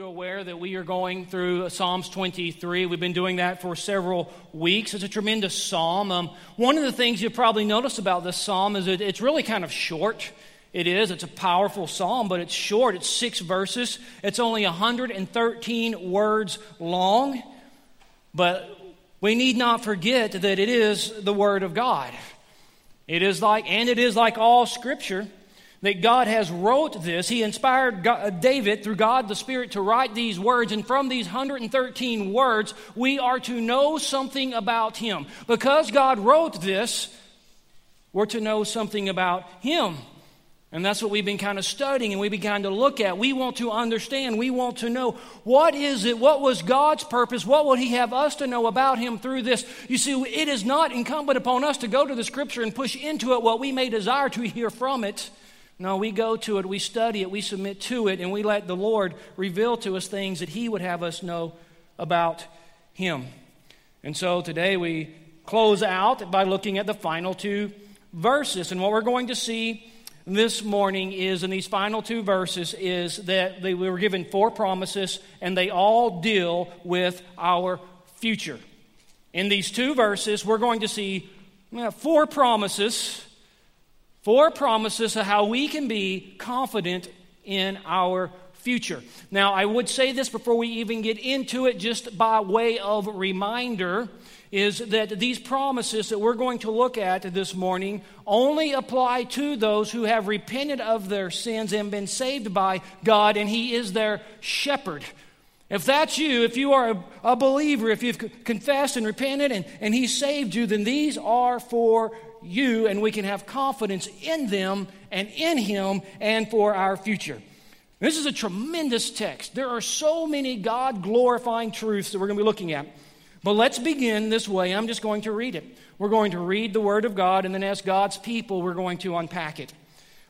You are aware that we are going through Psalms 23. We've been doing that for several weeks. It's a tremendous psalm. Um, one of the things you'll probably notice about this psalm is that it's really kind of short. It is. It's a powerful psalm, but it's short. It's six verses. It's only 113 words long. But we need not forget that it is the Word of God. It is like, and it is like all Scripture that God has wrote this. He inspired God, uh, David through God the Spirit to write these words, and from these 113 words, we are to know something about Him. Because God wrote this, we're to know something about Him. And that's what we've been kind of studying and we've been kind of look at. We want to understand. We want to know what is it? What was God's purpose? What would He have us to know about Him through this? You see, it is not incumbent upon us to go to the Scripture and push into it what we may desire to hear from it. No, we go to it, we study it, we submit to it, and we let the Lord reveal to us things that He would have us know about Him. And so today we close out by looking at the final two verses. And what we're going to see this morning is in these final two verses is that they, we were given four promises, and they all deal with our future. In these two verses, we're going to see uh, four promises Four promises of how we can be confident in our future. Now, I would say this before we even get into it, just by way of reminder, is that these promises that we're going to look at this morning only apply to those who have repented of their sins and been saved by God, and He is their shepherd. If that's you, if you are a, believer, if you've confessed and repented and, and He saved you, then these are for you and we can have confidence in them and in Him and for our future. This is a tremendous text. There are so many God glorifying truths that we're going to be looking at. But let's begin this way. I'm just going to read it. We're going to read the Word of God, and then as God's people, we're going to unpack it.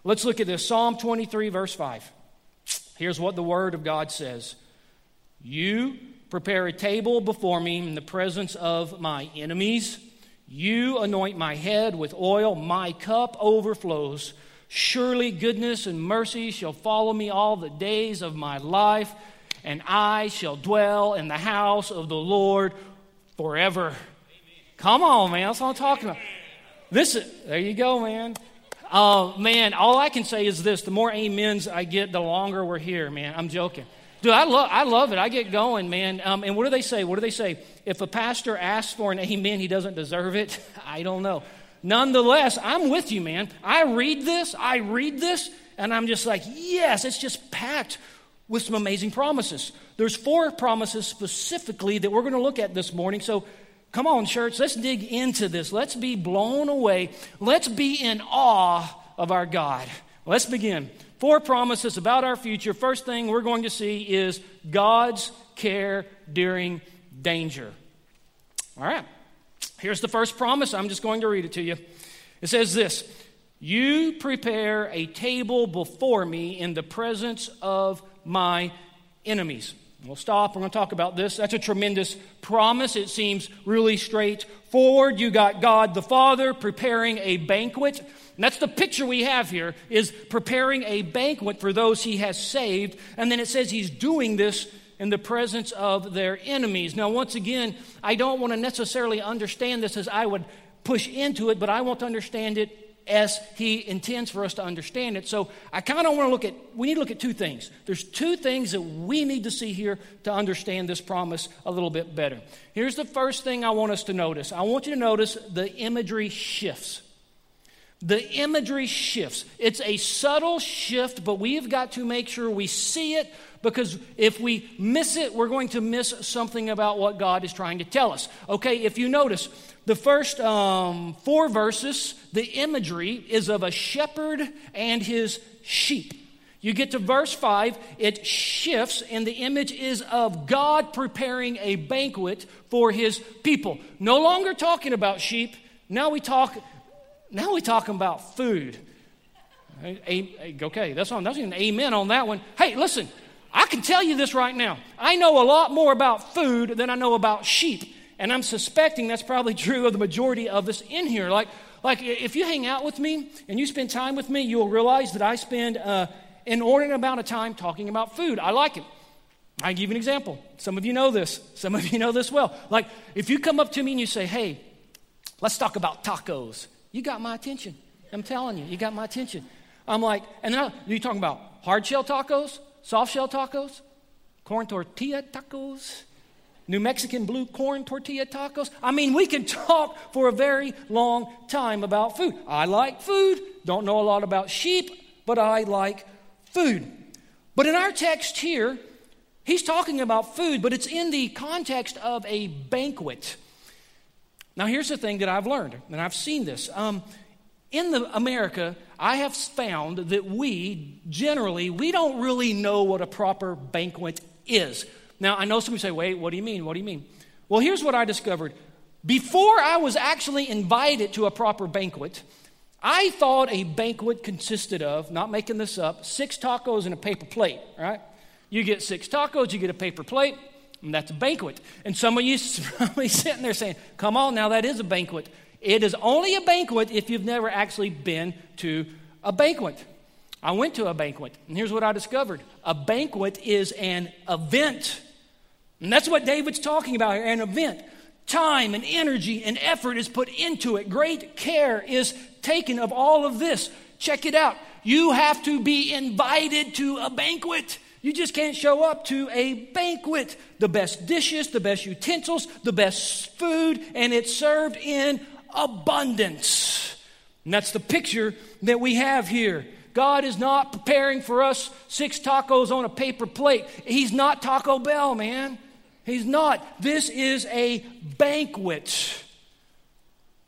Let's look at this Psalm 23, verse 5. Here's what the Word of God says You prepare a table before me in the presence of my enemies. You anoint my head with oil, my cup overflows. Surely goodness and mercy shall follow me all the days of my life, and I shall dwell in the house of the Lord forever. Amen. Come on, man. That's what I'm talking about. This, there you go, man. Uh, man, all I can say is this the more amens I get, the longer we're here, man. I'm joking. Dude, I love, I love it. I get going, man. Um, and what do they say? What do they say? If a pastor asks for an amen, he doesn't deserve it. I don't know. Nonetheless, I'm with you, man. I read this, I read this, and I'm just like, yes, it's just packed with some amazing promises. There's four promises specifically that we're going to look at this morning. So come on, church, let's dig into this. Let's be blown away. Let's be in awe of our God. Let's begin. Four promises about our future. First thing we're going to see is God's care during danger. All right. Here's the first promise. I'm just going to read it to you. It says this You prepare a table before me in the presence of my enemies. We'll stop. We're going to talk about this. That's a tremendous promise. It seems really straightforward. You got God the Father preparing a banquet and that's the picture we have here is preparing a banquet for those he has saved. And then it says he's doing this in the presence of their enemies. Now, once again, I don't want to necessarily understand this as I would push into it, but I want to understand it as he intends for us to understand it. So I kind of want to look at, we need to look at two things. There's two things that we need to see here to understand this promise a little bit better. Here's the first thing I want us to notice I want you to notice the imagery shifts. The imagery shifts. It's a subtle shift, but we've got to make sure we see it because if we miss it, we're going to miss something about what God is trying to tell us. Okay, if you notice, the first um, four verses, the imagery is of a shepherd and his sheep. You get to verse 5, it shifts, and the image is of God preparing a banquet for his people. No longer talking about sheep, now we talk now we're talking about food. Okay, that's on that's an amen on that one. Hey, listen, I can tell you this right now. I know a lot more about food than I know about sheep. And I'm suspecting that's probably true of the majority of us in here. Like, like if you hang out with me and you spend time with me, you'll realize that I spend uh, an inordinate amount of time talking about food. I like it. I give you an example. Some of you know this. Some of you know this well. Like, if you come up to me and you say, hey, let's talk about tacos, you got my attention. I'm telling you, you got my attention. I'm like, and then you talking about hard shell tacos, soft shell tacos, corn tortilla tacos, New Mexican blue corn tortilla tacos. I mean, we can talk for a very long time about food. I like food, don't know a lot about sheep, but I like food. But in our text here, he's talking about food, but it's in the context of a banquet. Now, here's the thing that I've learned, and I've seen this. Um, in the America, I have found that we generally we don't really know what a proper banquet is. Now, I know somebody say, wait, what do you mean? What do you mean? Well, here's what I discovered. Before I was actually invited to a proper banquet, I thought a banquet consisted of, not making this up, six tacos and a paper plate, right? You get six tacos, you get a paper plate, and that's a banquet. And some of you probably sitting there saying, come on now, that is a banquet. It is only a banquet if you've never actually been to a banquet. I went to a banquet, and here's what I discovered a banquet is an event. And that's what David's talking about here an event. Time and energy and effort is put into it. Great care is taken of all of this. Check it out. You have to be invited to a banquet. You just can't show up to a banquet. The best dishes, the best utensils, the best food, and it's served in abundance. And that's the picture that we have here. God is not preparing for us six tacos on a paper plate. He's not Taco Bell, man. He's not. This is a banquet.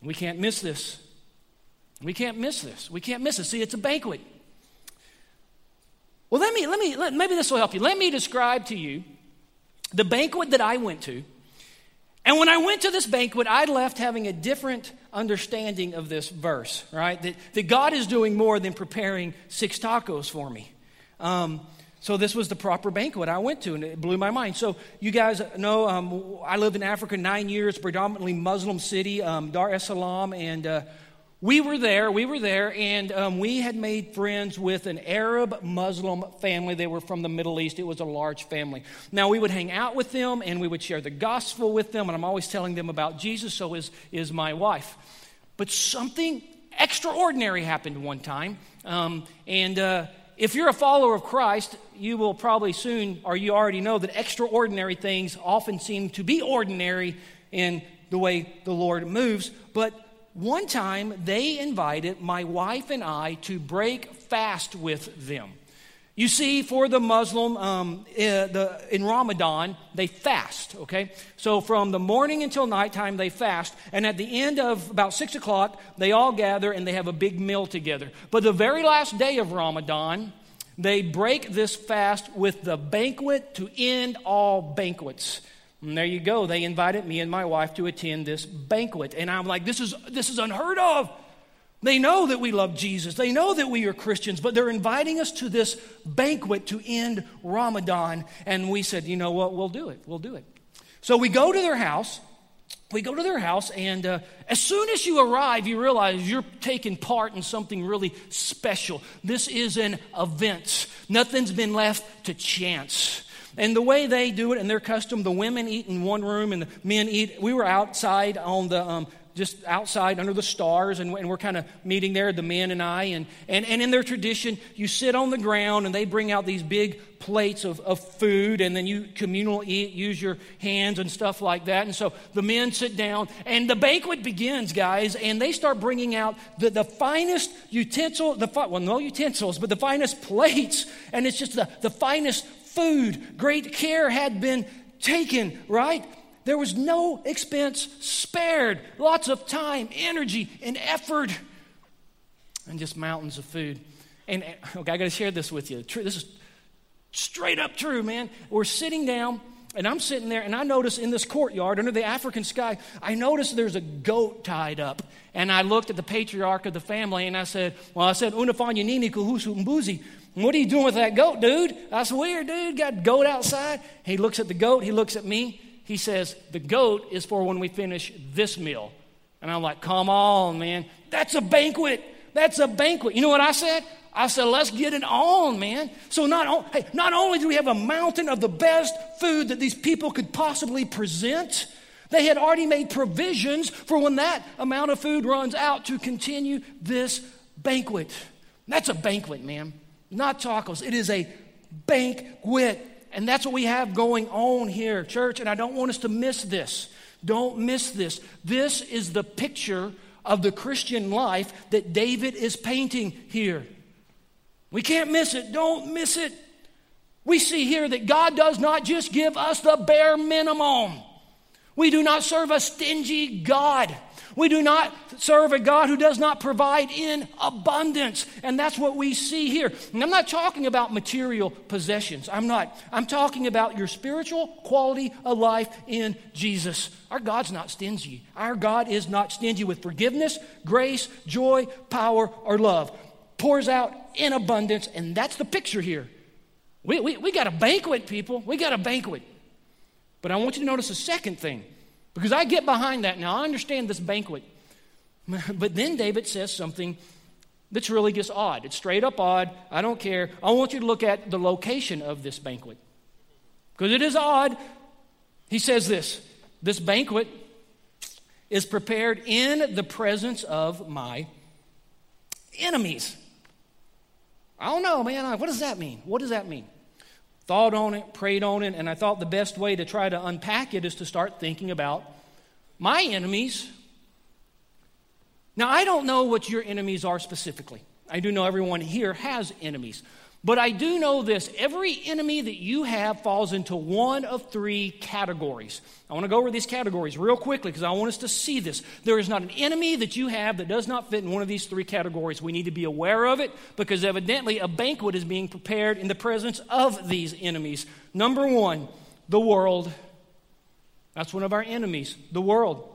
We can't miss this. We can't miss this. We can't miss it. See, it's a banquet. Well, let me, let me, let, maybe this will help you. Let me describe to you the banquet that I went to. And when I went to this banquet, I left having a different understanding of this verse, right? That, that God is doing more than preparing six tacos for me. Um, so this was the proper banquet I went to, and it blew my mind. So you guys know um, I lived in Africa nine years, predominantly Muslim city, um, Dar es Salaam, and uh, we were there. We were there, and um, we had made friends with an Arab Muslim family. They were from the Middle East. It was a large family. Now we would hang out with them, and we would share the gospel with them, and I'm always telling them about Jesus. So is is my wife. But something extraordinary happened one time, um, and. Uh, if you're a follower of Christ, you will probably soon, or you already know, that extraordinary things often seem to be ordinary in the way the Lord moves. But one time they invited my wife and I to break fast with them. You see, for the Muslim, um, uh, the, in Ramadan, they fast, okay? So from the morning until nighttime, they fast. And at the end of about 6 o'clock, they all gather and they have a big meal together. But the very last day of Ramadan, they break this fast with the banquet to end all banquets. And there you go. They invited me and my wife to attend this banquet. And I'm like, this is, this is unheard of. They know that we love Jesus. They know that we are Christians, but they're inviting us to this banquet to end Ramadan. And we said, you know what? We'll do it. We'll do it. So we go to their house. We go to their house, and uh, as soon as you arrive, you realize you're taking part in something really special. This is an event, nothing's been left to chance. And the way they do it and their custom, the women eat in one room and the men eat. We were outside on the um, just outside under the stars, and, and we're kind of meeting there, the men and I. And, and, and in their tradition, you sit on the ground and they bring out these big plates of, of food, and then you communal eat, use your hands and stuff like that. And so the men sit down, and the banquet begins, guys, and they start bringing out the, the finest utensil, the well, no utensils, but the finest plates, and it's just the, the finest food. Great care had been taken, right? There was no expense spared. Lots of time, energy, and effort, and just mountains of food. And okay, I got to share this with you. True this is straight up true, man. We're sitting down, and I'm sitting there, and I notice in this courtyard under the African sky, I notice there's a goat tied up. And I looked at the patriarch of the family, and I said, Well, I said, Unafanya nini kuhusu mbuzi. What are you doing with that goat, dude? That's weird, dude. Got goat outside. He looks at the goat, he looks at me. He says, The goat is for when we finish this meal. And I'm like, Come on, man. That's a banquet. That's a banquet. You know what I said? I said, let's get it on, man. So not, hey, not only do we have a mountain of the best food that these people could possibly present, they had already made provisions for when that amount of food runs out to continue this banquet. That's a banquet, man. Not tacos. It is a banquet. And that's what we have going on here, church. And I don't want us to miss this. Don't miss this. This is the picture of the Christian life that David is painting here. We can't miss it. Don't miss it. We see here that God does not just give us the bare minimum. We do not serve a stingy God. We do not serve a God who does not provide in abundance. And that's what we see here. And I'm not talking about material possessions. I'm not. I'm talking about your spiritual quality of life in Jesus. Our God's not stingy. Our God is not stingy with forgiveness, grace, joy, power, or love. Pours out in abundance. And that's the picture here. We, we, we got a banquet, people. We got a banquet. But I want you to notice a second thing, because I get behind that now. I understand this banquet. But then David says something that's really just odd. It's straight up odd. I don't care. I want you to look at the location of this banquet, because it is odd. He says this this banquet is prepared in the presence of my enemies. I don't know, man. What does that mean? What does that mean? Thought on it, prayed on it, and I thought the best way to try to unpack it is to start thinking about my enemies. Now, I don't know what your enemies are specifically. I do know everyone here has enemies. But I do know this every enemy that you have falls into one of three categories. I want to go over these categories real quickly because I want us to see this. There is not an enemy that you have that does not fit in one of these three categories. We need to be aware of it because evidently a banquet is being prepared in the presence of these enemies. Number one, the world. That's one of our enemies, the world.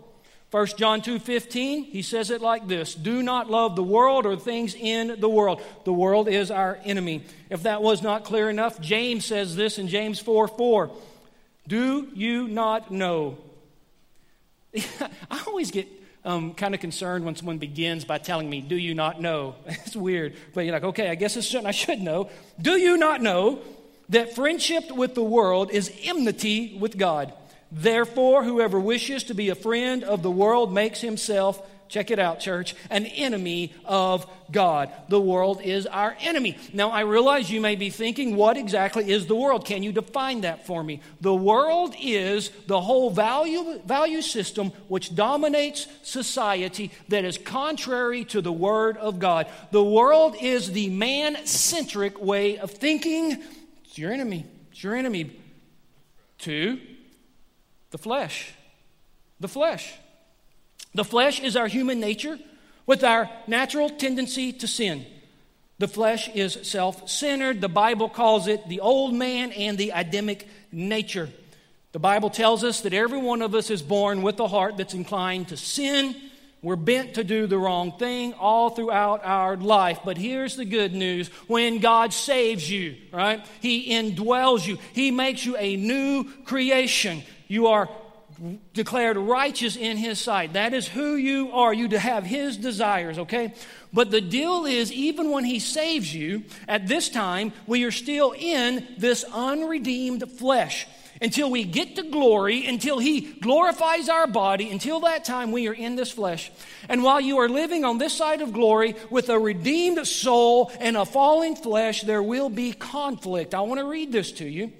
1 John 2:15, he says it like this, "Do not love the world or things in the world. The world is our enemy." If that was not clear enough, James says this in James 4 4. Do you not know? I always get um, kind of concerned when someone begins by telling me, Do you not know? It's weird. But you're like, Okay, I guess it's, something I should know. Do you not know that friendship with the world is enmity with God? Therefore, whoever wishes to be a friend of the world makes himself, check it out, church, an enemy of God. The world is our enemy. Now, I realize you may be thinking, what exactly is the world? Can you define that for me? The world is the whole value, value system which dominates society that is contrary to the Word of God. The world is the man centric way of thinking. It's your enemy. It's your enemy. Two, the flesh. The flesh. The flesh is our human nature with our natural tendency to sin. The flesh is self centered. The Bible calls it the old man and the Adamic nature. The Bible tells us that every one of us is born with a heart that's inclined to sin. We're bent to do the wrong thing all throughout our life. But here's the good news when God saves you, right? He indwells you, He makes you a new creation. You are declared righteous in his sight. That is who you are. You to have his desires, okay? But the deal is, even when he saves you, at this time, we are still in this unredeemed flesh. Until we get to glory, until he glorifies our body, until that time we are in this flesh. And while you are living on this side of glory with a redeemed soul and a fallen flesh, there will be conflict. I want to read this to you.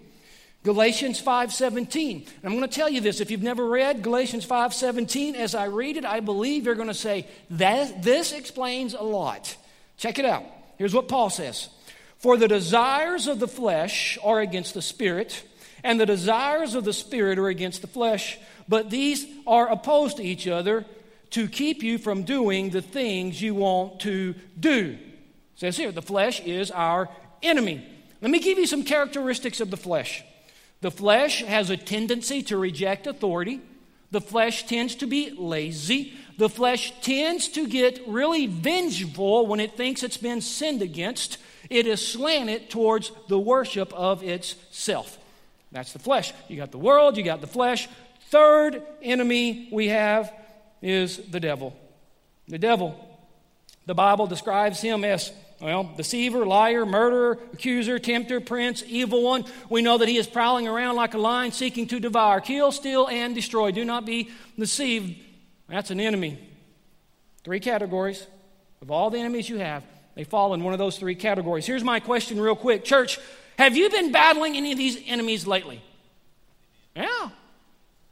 Galatians 5:17. I'm going to tell you this if you've never read Galatians 5:17 as I read it I believe you're going to say that this explains a lot. Check it out. Here's what Paul says. For the desires of the flesh are against the spirit and the desires of the spirit are against the flesh, but these are opposed to each other to keep you from doing the things you want to do. says here, the flesh is our enemy. Let me give you some characteristics of the flesh. The flesh has a tendency to reject authority. The flesh tends to be lazy. The flesh tends to get really vengeful when it thinks it's been sinned against. It is slanted towards the worship of itself. That's the flesh. You got the world, you got the flesh. Third enemy we have is the devil. The devil. The Bible describes him as well, deceiver, liar, murderer, accuser, tempter, prince, evil one. We know that he is prowling around like a lion seeking to devour, kill, steal, and destroy. Do not be deceived. That's an enemy. Three categories. Of all the enemies you have, they fall in one of those three categories. Here's my question, real quick. Church, have you been battling any of these enemies lately?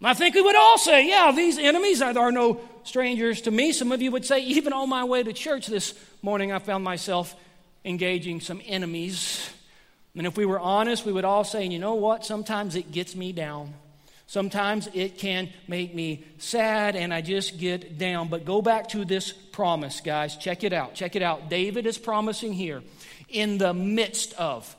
I think we would all say, yeah, these enemies are no strangers to me. Some of you would say, even on my way to church this morning, I found myself engaging some enemies. And if we were honest, we would all say, you know what? Sometimes it gets me down. Sometimes it can make me sad and I just get down. But go back to this promise, guys. Check it out. Check it out. David is promising here in the midst of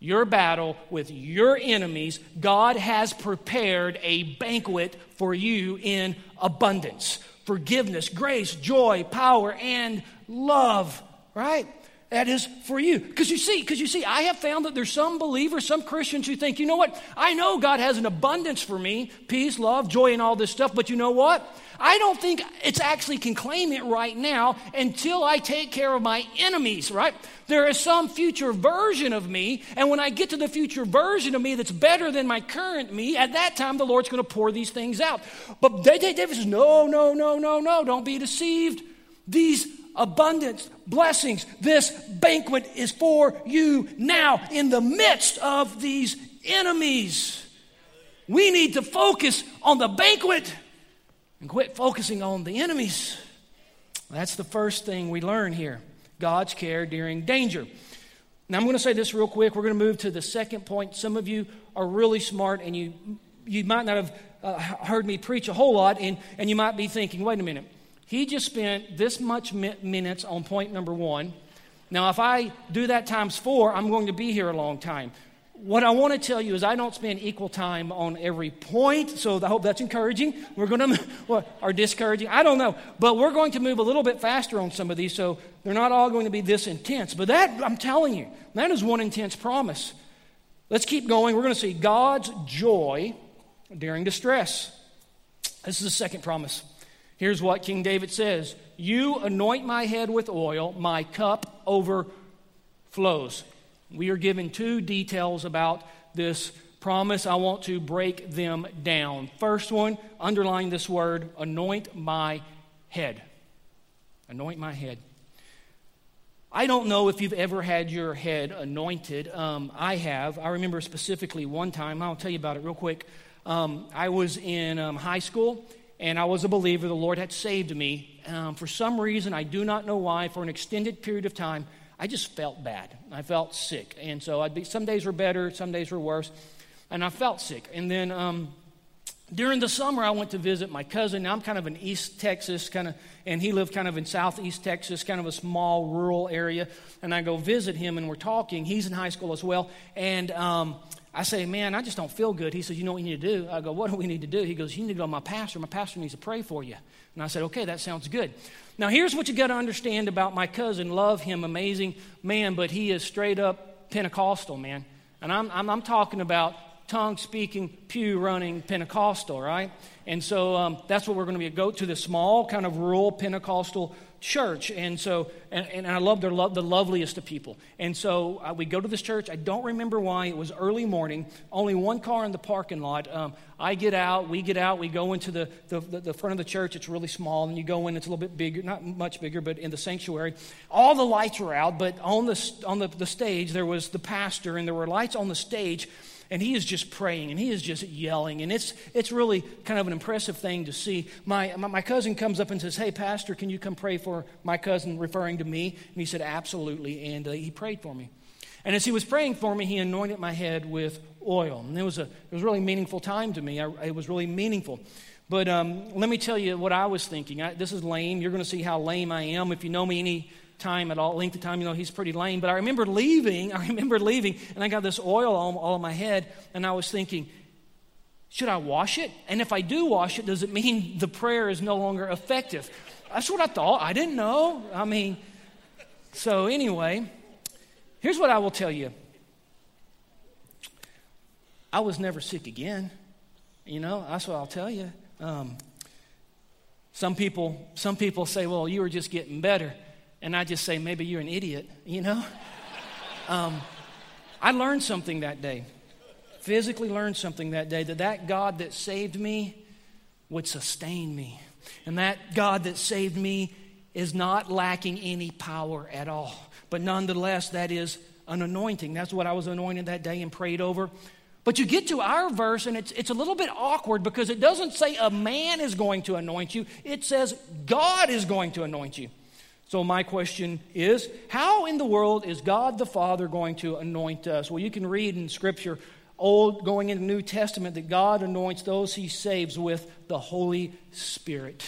your battle with your enemies, God has prepared a banquet for you in abundance forgiveness, grace, joy, power, and love, right? That is for you. Because you see, because you see, I have found that there's some believers, some Christians who think, you know what? I know God has an abundance for me, peace, love, joy, and all this stuff, but you know what? I don't think it's actually can claim it right now until I take care of my enemies, right? There is some future version of me, and when I get to the future version of me that's better than my current me, at that time the Lord's going to pour these things out. But David says, no, no, no, no, no, don't be deceived. These abundance, blessings. This banquet is for you now in the midst of these enemies. We need to focus on the banquet and quit focusing on the enemies. That's the first thing we learn here God's care during danger. Now, I'm going to say this real quick. We're going to move to the second point. Some of you are really smart and you, you might not have uh, heard me preach a whole lot, and, and you might be thinking, wait a minute he just spent this much minutes on point number one. Now, if I do that times four, I'm going to be here a long time. What I want to tell you is I don't spend equal time on every point, so I hope that's encouraging. We're going to, or discouraging, I don't know. But we're going to move a little bit faster on some of these, so they're not all going to be this intense. But that, I'm telling you, that is one intense promise. Let's keep going. We're going to see God's joy during distress. This is the second promise. Here's what King David says You anoint my head with oil, my cup overflows. We are given two details about this promise. I want to break them down. First one, underline this word anoint my head. Anoint my head. I don't know if you've ever had your head anointed. Um, I have. I remember specifically one time, I'll tell you about it real quick. Um, I was in um, high school and I was a believer. The Lord had saved me. Um, for some reason, I do not know why, for an extended period of time, I just felt bad. I felt sick. And so I'd be, some days were better, some days were worse. And I felt sick. And then um, during the summer, I went to visit my cousin. Now, I'm kind of in East Texas, kind of, and he lived kind of in Southeast Texas, kind of a small rural area. And I go visit him, and we're talking. He's in high school as well. And um, I say, man, I just don't feel good. He says, you know what you need to do? I go, what do we need to do? He goes, you need to go to my pastor. My pastor needs to pray for you. And I said, okay, that sounds good. Now, here's what you got to understand about my cousin. Love him, amazing man, but he is straight up Pentecostal, man. And I'm, I'm, I'm talking about tongue speaking, pew running Pentecostal, right? And so um, that's what we're going to be. Go to the small, kind of rural Pentecostal church. And so, and, and I love their love, the loveliest of people. And so uh, we go to this church. I don't remember why. It was early morning, only one car in the parking lot. Um, I get out, we get out, we go into the, the, the, front of the church. It's really small, and you go in, it's a little bit bigger, not much bigger, but in the sanctuary. All the lights were out, but on the, on the, the stage, there was the pastor, and there were lights on the stage and he is just praying and he is just yelling and it's it's really kind of an impressive thing to see. My, my, my cousin comes up and says hey pastor can you come pray for my cousin referring to me? And he said absolutely and uh, he prayed for me. And as he was praying for me he anointed my head with oil and it was a it was a really meaningful time to me. I, it was really meaningful. But um, let me tell you what i was thinking. I, this is lame. You're going to see how lame i am. If you know me any time at all, length of time. You know, he's pretty lame. But I remember leaving. I remember leaving, and I got this oil all, all on my head, and I was thinking, should I wash it? And if I do wash it, does it mean the prayer is no longer effective? That's what I thought. I didn't know. I mean, so anyway, here's what I will tell you. I was never sick again. You know, that's what I'll tell you. Um, some people, some people say, "Well, you were just getting better," and I just say, "Maybe you're an idiot." You know. Um, I learned something that day. Physically learned something that day that that God that saved me would sustain me, and that God that saved me is not lacking any power at all. But nonetheless, that is an anointing. That's what I was anointed that day and prayed over. But you get to our verse, and it's, it's a little bit awkward because it doesn't say a man is going to anoint you, it says God is going to anoint you. So, my question is how in the world is God the Father going to anoint us? Well, you can read in Scripture, Old going into New Testament, that God anoints those he saves with the Holy Spirit.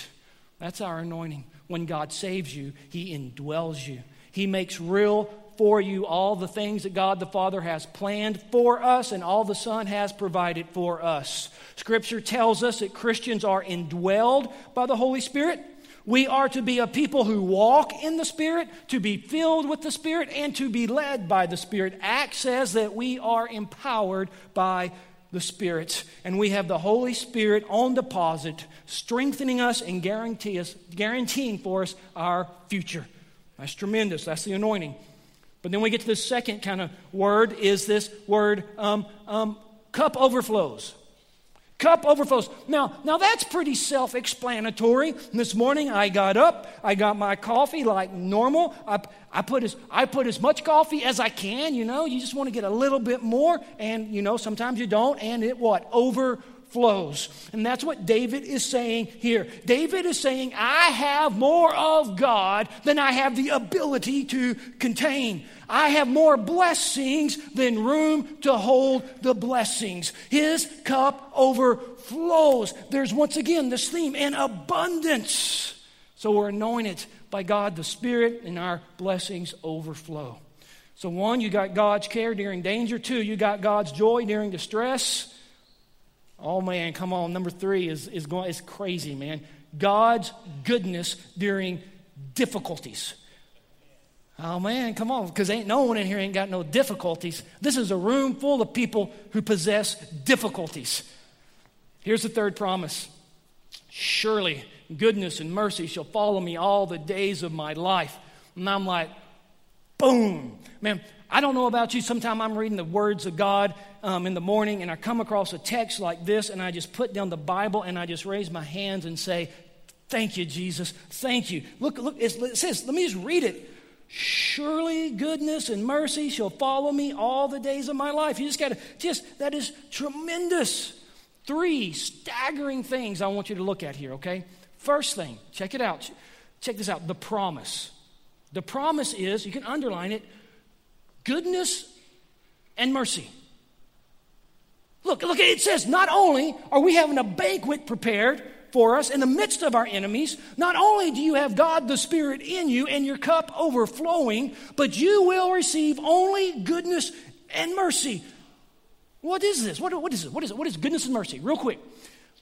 That's our anointing. When God saves you, he indwells you. He makes real for you all the things that God the Father has planned for us and all the Son has provided for us. Scripture tells us that Christians are indwelled by the Holy Spirit. We are to be a people who walk in the Spirit, to be filled with the Spirit, and to be led by the Spirit. Acts says that we are empowered by the Spirit, and we have the Holy Spirit on deposit, strengthening us and guarantee us, guaranteeing for us our future. That's tremendous. That's the anointing. But then we get to the second kind of word is this word um, um, cup overflows. Cup overflows. Now, now that's pretty self-explanatory. This morning I got up, I got my coffee like normal. I, I, put as, I put as much coffee as I can, you know. You just want to get a little bit more, and you know, sometimes you don't, and it what? Over flows. And that's what David is saying here. David is saying, I have more of God than I have the ability to contain. I have more blessings than room to hold the blessings. His cup overflows. There's once again this theme an abundance. So we're anointed by God the Spirit, and our blessings overflow. So, one, you got God's care during danger. Two, you got God's joy during distress. Oh man, come on. Number three is, is going is crazy, man. God's goodness during difficulties. Oh man, come on, because ain't no one in here ain't got no difficulties. This is a room full of people who possess difficulties. Here's the third promise. Surely goodness and mercy shall follow me all the days of my life. And I'm like, boom. Man, I don't know about you. Sometimes I'm reading the words of God um, in the morning and I come across a text like this and I just put down the Bible and I just raise my hands and say, Thank you, Jesus. Thank you. Look, look, it says, let me just read it. Surely goodness and mercy shall follow me all the days of my life. You just got to, just, that is tremendous. Three staggering things I want you to look at here, okay? First thing, check it out. Check this out the promise. The promise is, you can underline it, goodness and mercy. Look, look, it says not only are we having a banquet prepared for us in the midst of our enemies, not only do you have God the Spirit in you and your cup overflowing, but you will receive only goodness and mercy. What is this? What, what is it? What is it? What is goodness and mercy? Real quick.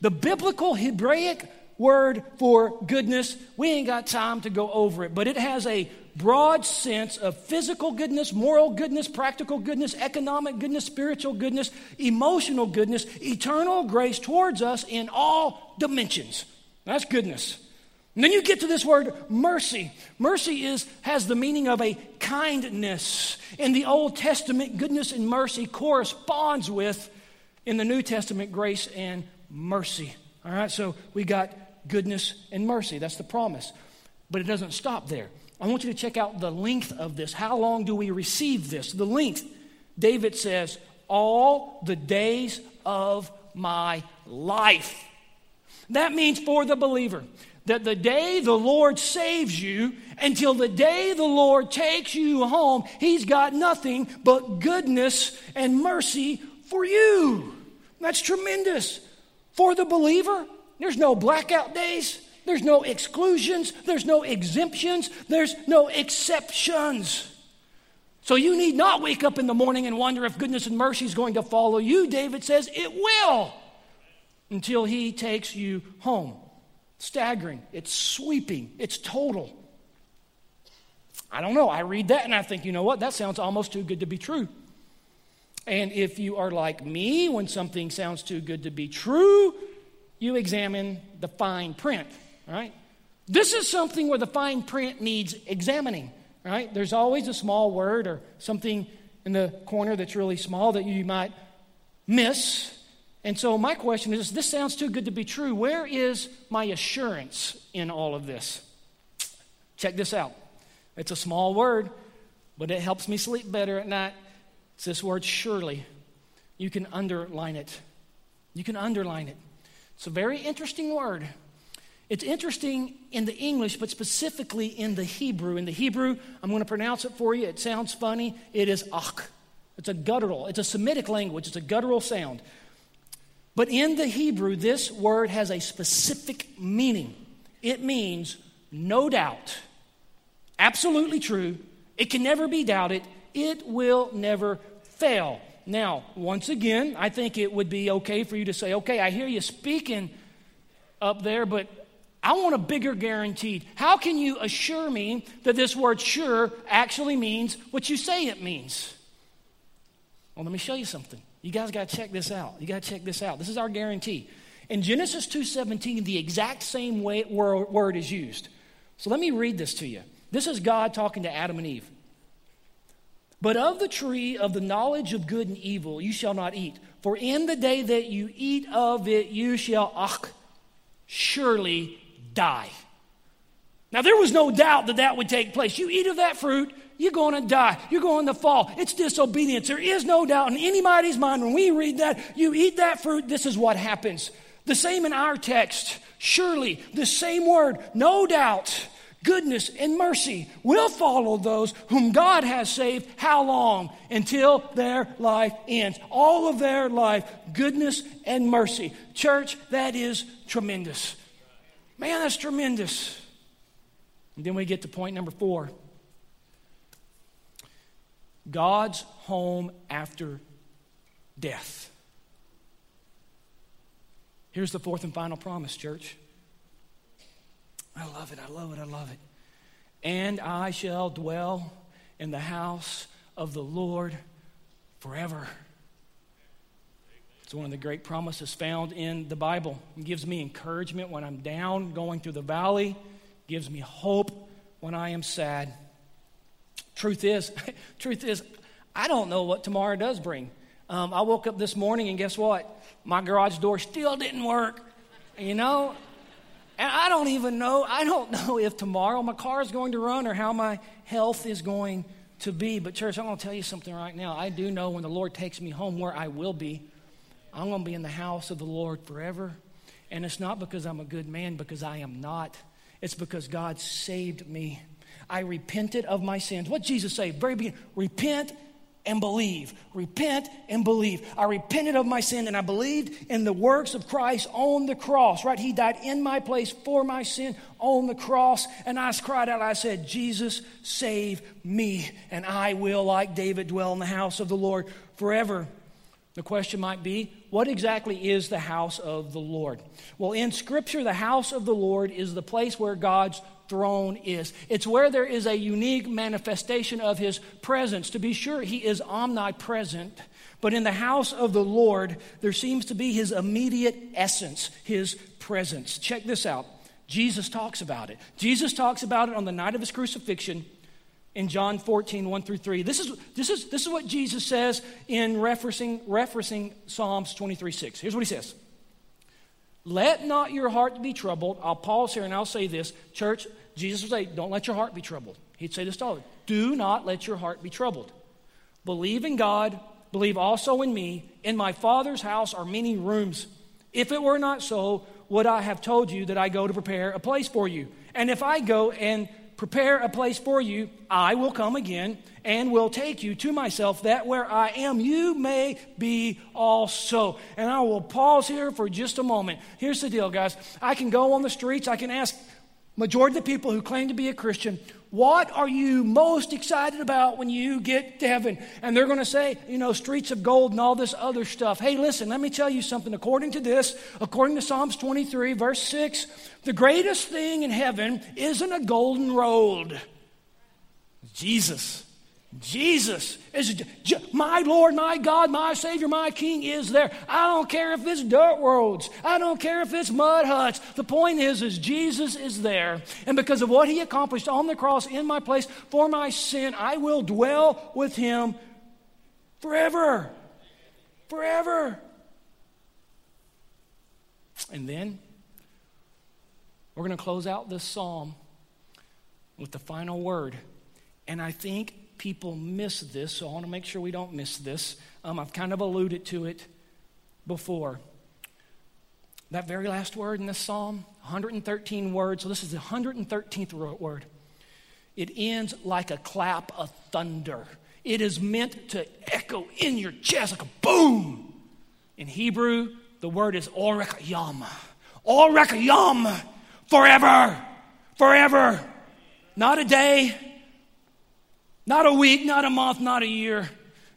The biblical Hebraic word for goodness, we ain't got time to go over it, but it has a broad sense of physical goodness, moral goodness, practical goodness, economic goodness, spiritual goodness, emotional goodness, eternal grace towards us in all dimensions. That's goodness. And then you get to this word mercy. Mercy is has the meaning of a kindness. In the Old Testament, goodness and mercy corresponds with in the New Testament grace and mercy. All right, so we got goodness and mercy. That's the promise. But it doesn't stop there. I want you to check out the length of this. How long do we receive this? The length. David says, All the days of my life. That means for the believer that the day the Lord saves you until the day the Lord takes you home, He's got nothing but goodness and mercy for you. That's tremendous. For the believer, there's no blackout days. There's no exclusions, there's no exemptions, there's no exceptions. So you need not wake up in the morning and wonder if goodness and mercy is going to follow you. David says it will until he takes you home. Staggering, it's sweeping, it's total. I don't know. I read that and I think, you know what? That sounds almost too good to be true. And if you are like me, when something sounds too good to be true, you examine the fine print, right? This is something where the fine print needs examining, right? There's always a small word or something in the corner that's really small that you might miss. And so, my question is this sounds too good to be true. Where is my assurance in all of this? Check this out. It's a small word, but it helps me sleep better at night. It's this word surely. You can underline it. You can underline it. It's a very interesting word. It's interesting in the English, but specifically in the Hebrew. In the Hebrew, I'm going to pronounce it for you. It sounds funny. It is ach. It's a guttural. It's a Semitic language. It's a guttural sound. But in the Hebrew, this word has a specific meaning. It means no doubt, absolutely true. It can never be doubted. It will never fail. Now, once again, I think it would be okay for you to say, okay, I hear you speaking up there, but I want a bigger guaranteed. How can you assure me that this word sure actually means what you say it means? Well, let me show you something. You guys got to check this out. You got to check this out. This is our guarantee. In Genesis 2:17, the exact same way, word is used. So let me read this to you. This is God talking to Adam and Eve. But of the tree of the knowledge of good and evil you shall not eat, for in the day that you eat of it you shall ach, surely die. Now there was no doubt that that would take place. You eat of that fruit, you're going to die. You're going to fall. It's disobedience. There is no doubt in anybody's mind when we read that, you eat that fruit, this is what happens. The same in our text. Surely, the same word, no doubt goodness and mercy will follow those whom God has saved. How long? Until their life ends. All of their life, goodness and mercy. Church, that is tremendous. Man, that's tremendous. And then we get to point number four God's home after death. Here's the fourth and final promise, church. I love it. I love it. I love it. And I shall dwell in the house of the Lord forever. It's one of the great promises found in the Bible. It gives me encouragement when I'm down, going through the valley, it gives me hope when I am sad. Truth is, truth is, I don't know what tomorrow does bring. Um, I woke up this morning and guess what? My garage door still didn't work. You know, and I don't even know, I don't know if tomorrow my car is going to run or how my health is going to be. But, church, I'm going to tell you something right now. I do know when the Lord takes me home where I will be, I'm going to be in the house of the Lord forever. And it's not because I'm a good man, because I am not. It's because God saved me. I repented of my sins. What Jesus say? Very beginning, repent and believe. Repent and believe. I repented of my sin and I believed in the works of Christ on the cross, right? He died in my place for my sin on the cross. And I cried out, I said, Jesus, save me. And I will, like David, dwell in the house of the Lord forever. The question might be, what exactly is the house of the Lord? Well, in Scripture, the house of the Lord is the place where God's throne is. It's where there is a unique manifestation of his presence. To be sure, he is omnipresent, but in the house of the Lord, there seems to be his immediate essence, his presence. Check this out. Jesus talks about it. Jesus talks about it on the night of his crucifixion in John 14, 1 through 3. This is, this is, this is what Jesus says in referencing, referencing Psalms 23, 6. Here's what he says. Let not your heart be troubled. I'll pause here and I'll say this. Church, Jesus would say, Don't let your heart be troubled. He'd say this to all Do not let your heart be troubled. Believe in God, believe also in me. In my Father's house are many rooms. If it were not so, would I have told you that I go to prepare a place for you? And if I go and prepare a place for you, I will come again and will take you to myself, that where I am, you may be also. And I will pause here for just a moment. Here's the deal, guys. I can go on the streets, I can ask majority of the people who claim to be a Christian, what are you most excited about when you get to heaven? And they're going to say, you know, streets of gold and all this other stuff. Hey, listen, let me tell you something. According to this, according to Psalms 23, verse 6, the greatest thing in heaven isn't a golden road. Jesus. Jesus is my Lord, my God, my Savior, my King is there. I don't care if it's dirt roads. I don't care if it's mud huts. The point is, is Jesus is there. And because of what he accomplished on the cross in my place for my sin, I will dwell with him forever. Forever. And then we're going to close out this psalm with the final word. And I think people miss this, so I want to make sure we don't miss this. Um, I've kind of alluded to it before. That very last word in this psalm, 113 words, so this is the 113th word. It ends like a clap of thunder. It is meant to echo in your chest like a boom. In Hebrew, the word is orekayam. Orekayam, forever, forever. Not a day, not a week, not a month, not a year.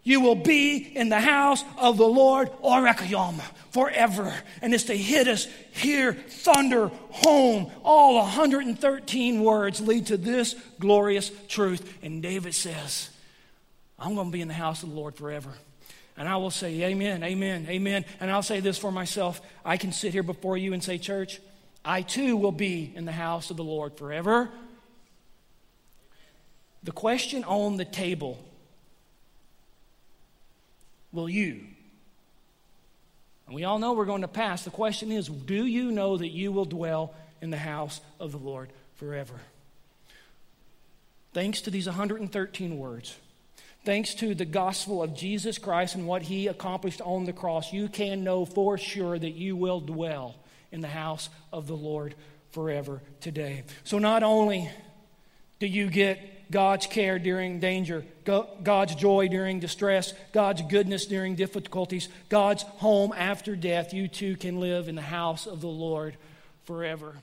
You will be in the house of the Lord, Orekayam, forever. And it's to hit us here, thunder, home. All 113 words lead to this glorious truth. And David says, I'm going to be in the house of the Lord forever. And I will say, Amen, Amen, Amen. And I'll say this for myself. I can sit here before you and say, Church, I too will be in the house of the Lord forever the question on the table will you? And we all know we're going to pass. The question is do you know that you will dwell in the house of the Lord forever? Thanks to these 113 words, thanks to the gospel of Jesus Christ and what he accomplished on the cross, you can know for sure that you will dwell in the house of the Lord forever today. So not only do you get God's care during danger, God's joy during distress, God's goodness during difficulties, God's home after death, you too can live in the house of the Lord forever.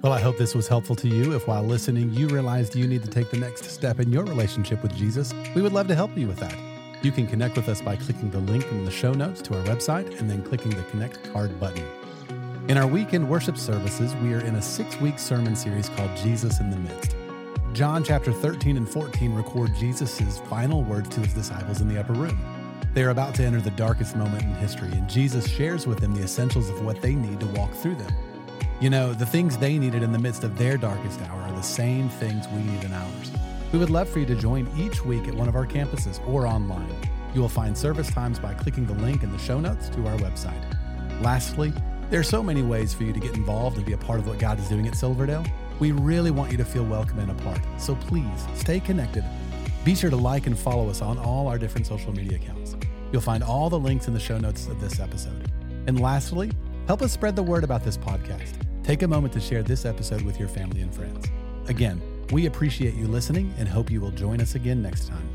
Well, I hope this was helpful to you. If while listening you realized you need to take the next step in your relationship with Jesus, we would love to help you with that. You can connect with us by clicking the link in the show notes to our website and then clicking the Connect card button. In our weekend worship services, we are in a six week sermon series called Jesus in the Midst. John chapter 13 and 14 record Jesus' final words to his disciples in the upper room. They are about to enter the darkest moment in history, and Jesus shares with them the essentials of what they need to walk through them. You know, the things they needed in the midst of their darkest hour are the same things we need in ours. We would love for you to join each week at one of our campuses or online. You will find service times by clicking the link in the show notes to our website. Lastly, there are so many ways for you to get involved and be a part of what God is doing at Silverdale. We really want you to feel welcome and a part, so please stay connected. Be sure to like and follow us on all our different social media accounts. You'll find all the links in the show notes of this episode. And lastly, help us spread the word about this podcast. Take a moment to share this episode with your family and friends. Again, we appreciate you listening and hope you will join us again next time.